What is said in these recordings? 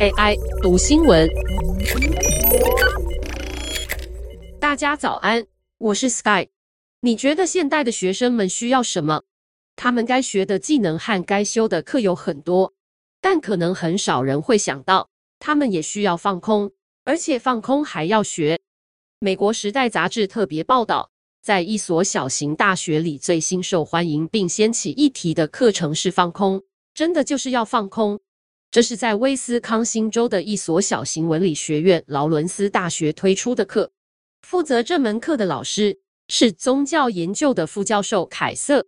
AI 读新闻，大家早安，我是 Sky。你觉得现代的学生们需要什么？他们该学的技能和该修的课有很多，但可能很少人会想到，他们也需要放空，而且放空还要学。美国《时代》杂志特别报道，在一所小型大学里，最新受欢迎并掀起议题的课程是放空，真的就是要放空。这是在威斯康星州的一所小型文理学院——劳伦斯大学推出的课。负责这门课的老师是宗教研究的副教授凯瑟。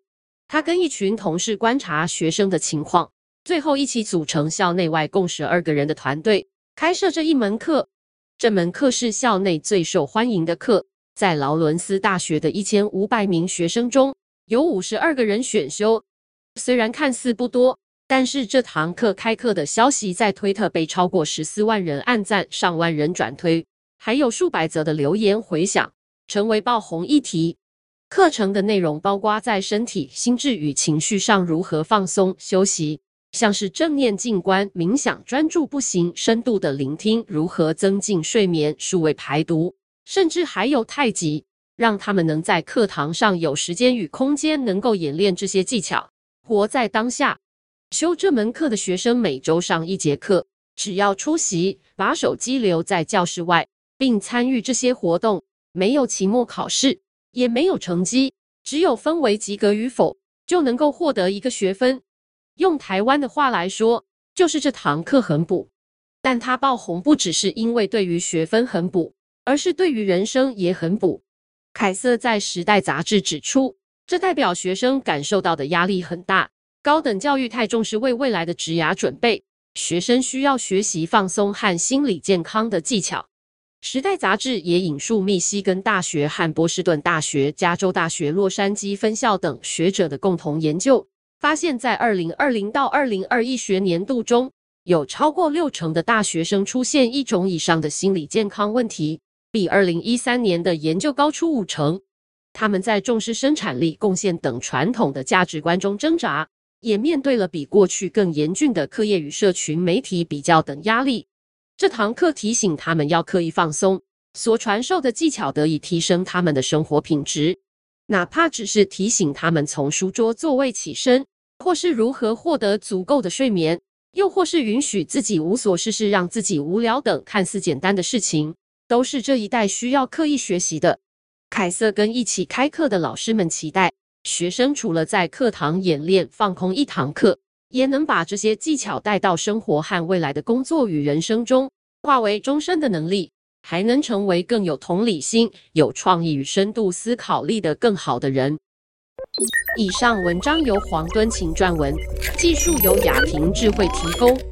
他跟一群同事观察学生的情况，最后一起组成校内外共十二个人的团队，开设这一门课。这门课是校内最受欢迎的课，在劳伦斯大学的一千五百名学生中，有五十二个人选修。虽然看似不多，但是这堂课开课的消息在推特被超过十四万人按赞，上万人转推，还有数百则的留言回响，成为爆红议题。课程的内容包括在身体、心智与情绪上如何放松休息，像是正念静观、冥想、专注步行、深度的聆听，如何增进睡眠、数位排毒，甚至还有太极，让他们能在课堂上有时间与空间能够演练这些技巧，活在当下。修这门课的学生每周上一节课，只要出席，把手机留在教室外，并参与这些活动，没有期末考试。也没有成绩，只有分为及格与否，就能够获得一个学分。用台湾的话来说，就是这堂课很补。但它爆红不只是因为对于学分很补，而是对于人生也很补。凯瑟在《时代》杂志指出，这代表学生感受到的压力很大，高等教育太重视为未来的职涯准备，学生需要学习放松和心理健康的技巧。时代杂志也引述密西根大学和波士顿大学、加州大学洛杉矶分校等学者的共同研究，发现，在二零二零到二零二一学年度中，有超过六成的大学生出现一种以上的心理健康问题，比二零一三年的研究高出五成。他们在重视生产力、贡献等传统的价值观中挣扎，也面对了比过去更严峻的课业与社群媒体比较等压力。这堂课提醒他们要刻意放松，所传授的技巧得以提升他们的生活品质，哪怕只是提醒他们从书桌座位起身，或是如何获得足够的睡眠，又或是允许自己无所事事，让自己无聊等看似简单的事情，都是这一代需要刻意学习的。凯瑟跟一起开课的老师们期待学生除了在课堂演练放空一堂课。也能把这些技巧带到生活和未来的工作与人生中，化为终身的能力，还能成为更有同理心、有创意与深度思考力的更好的人。以上文章由黄敦晴撰文，技术由雅婷智慧提供。